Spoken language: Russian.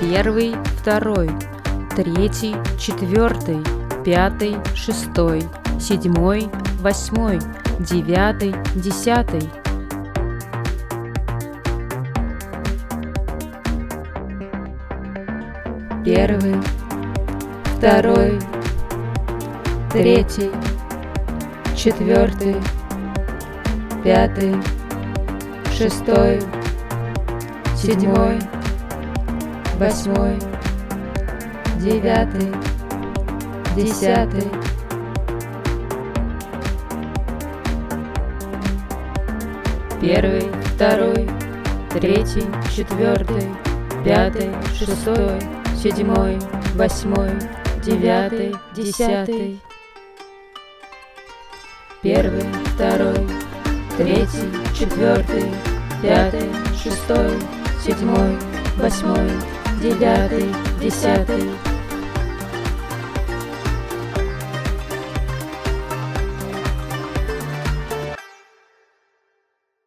Первый, второй, третий, четвертый, пятый, шестой, седьмой, восьмой, девятый, десятый. Первый, второй, третий, четвертый, пятый, шестой, седьмой, восьмой, девятый, десятый. Первый, второй, третий, четвертый, пятый, шестой, седьмой, восьмой, девятый, десятый. Первый, второй, третий, четвертый, пятый, шестой, седьмой, восьмой, девятый, десятый.